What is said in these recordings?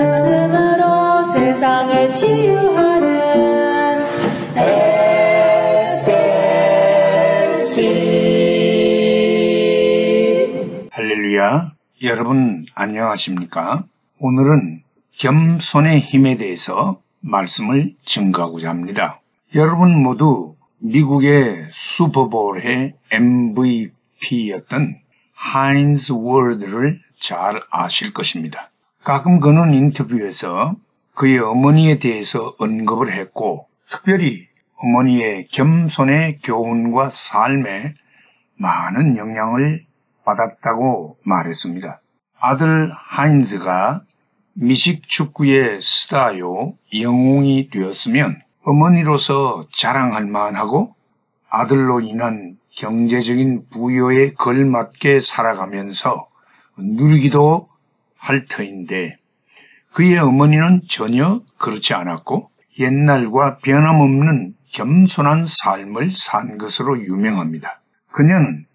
말씀으로 세상을 치유하는 SLC 할렐루야. 여러분 안녕하십니까? 오늘은 겸손의 힘에 대해서 말씀을 증거하고자 합니다. 여러분 모두 미국의 슈퍼볼의 MVP였던 하인즈 월드를 잘 아실 것입니다. 가끔 그는 인터뷰에서 그의 어머니에 대해서 언급을 했고 특별히 어머니의 겸손의 교훈과 삶에 많은 영향을 받았다고 말했습니다. 아들 하인즈가 미식 축구의 스타요 영웅이 되었으면 어머니로서 자랑할 만하고 아들로 인한 경제적인 부여에 걸맞게 살아가면서 누리기도 할 터인데 그의 어머니는 전혀 그렇지 않았고 옛날과 변함없는 겸손한 삶을 산 것으로 유명합니다. 그녀는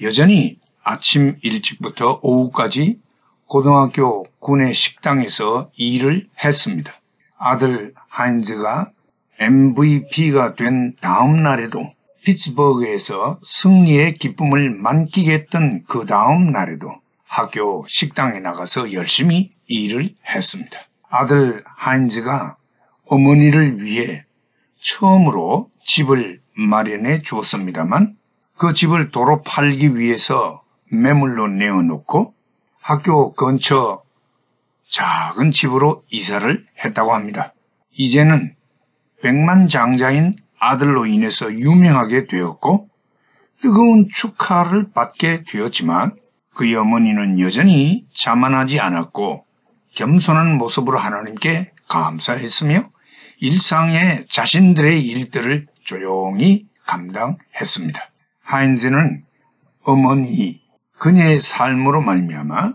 여전히 아침 일찍부터 오후까지 고등학교 군의 식당에서 일을 했습니다. 아들 하인즈가 MVP가 된 다음 날에도 피츠버그에서 승리의 기쁨을 만끽했던 그 다음 날에도 학교 식당에 나가서 열심히 일을 했습니다. 아들 하인즈가 어머니를 위해 처음으로 집을 마련해 주었습니다만 그 집을 도로 팔기 위해서 매물로 내어놓고 학교 근처 작은 집으로 이사를 했다고 합니다. 이제는 백만 장자인 아들로 인해서 유명하게 되었고 뜨거운 축하를 받게 되었지만 그의 어머니는 여전히 자만하지 않았고 겸손한 모습으로 하나님께 감사했으며 일상의 자신들의 일들을 조용히 감당했습니다. 하인즈는 어머니 그녀의 삶으로 말미암아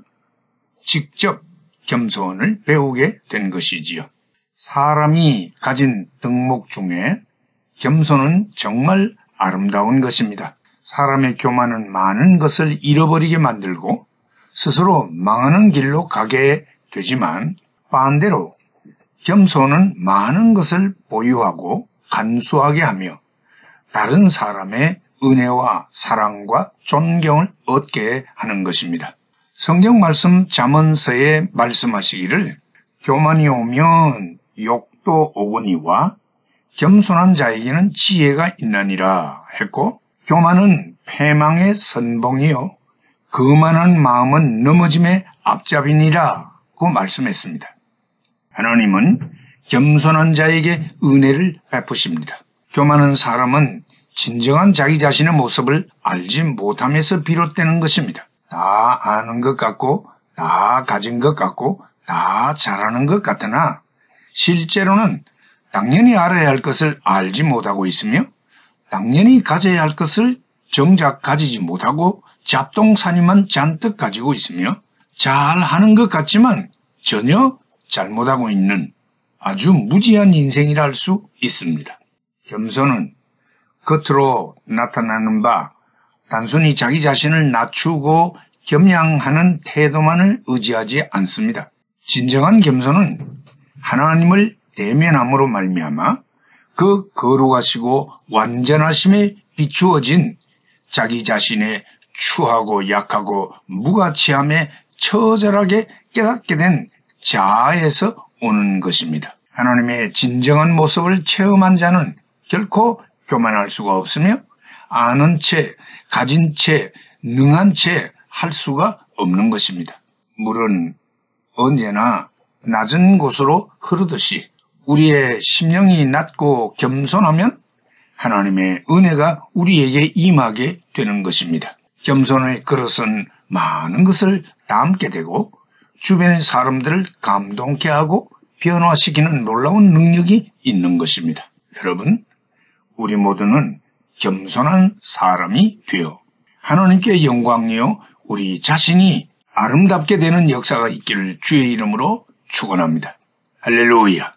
직접 겸손을 배우게 된 것이지요. 사람이 가진 덕목 중에 겸손은 정말 아름다운 것입니다. 사람의 교만은 많은 것을 잃어버리게 만들고 스스로 망하는 길로 가게 되지만 반대로 겸손은 많은 것을 보유하고 간수하게 하며 다른 사람의 은혜와 사랑과 존경을 얻게 하는 것입니다. 성경 말씀 잠언서에 말씀하시기를 교만이 오면 욕도 오거니와 겸손한 자에게는 지혜가 있나니라 했고 교만은 패망의 선봉이요 그만한 마음은 넘어짐의 앞잡이니라고 말씀했습니다. 하나님은 겸손한 자에게 은혜를 베푸십니다. 교만한 사람은 진정한 자기 자신의 모습을 알지 못함에서 비롯되는 것입니다. 다 아는 것 같고, 다 가진 것 같고, 다 잘하는 것 같으나, 실제로는 당연히 알아야 할 것을 알지 못하고 있으며, 당연히 가져야 할 것을 정작 가지지 못하고 잡동사니만 잔뜩 가지고 있으며, 잘 하는 것 같지만 전혀 잘못하고 있는 아주 무지한 인생이라 할 수 있습니다. 겸손은 겉으로 나타나는 바 단순히 자기 자신을 낮추고 겸양하는 태도만을 의지하지 않습니다. 진정한 겸손은 하나님을 대면함으로 말미암아 그 거룩하시고 완전하심에 비추어진 자기 자신의 추하고 약하고 무가치함에 처절하게 깨닫게 된 자아에서 오는 것입니다. 하나님의 진정한 모습을 체험한 자는 결코 교만할 수가 없으며 아는 채, 가진 채, 능한 채 할 수가 없는 것입니다. 물은 언제나 낮은 곳으로 흐르듯이 우리의 심령이 낮고 겸손하면 하나님의 은혜가 우리에게 임하게 되는 것입니다. 겸손의 그릇은 많은 것을 담게 되고 주변의 사람들을 감동케 하고 변화시키는 놀라운 능력이 있는 것입니다. 여러분, 우리 모두는 겸손한 사람이 되어 하나님께 영광이요 우리 자신이 아름답게 되는 역사가 있기를 주의 이름으로 축원합니다. 할렐루야.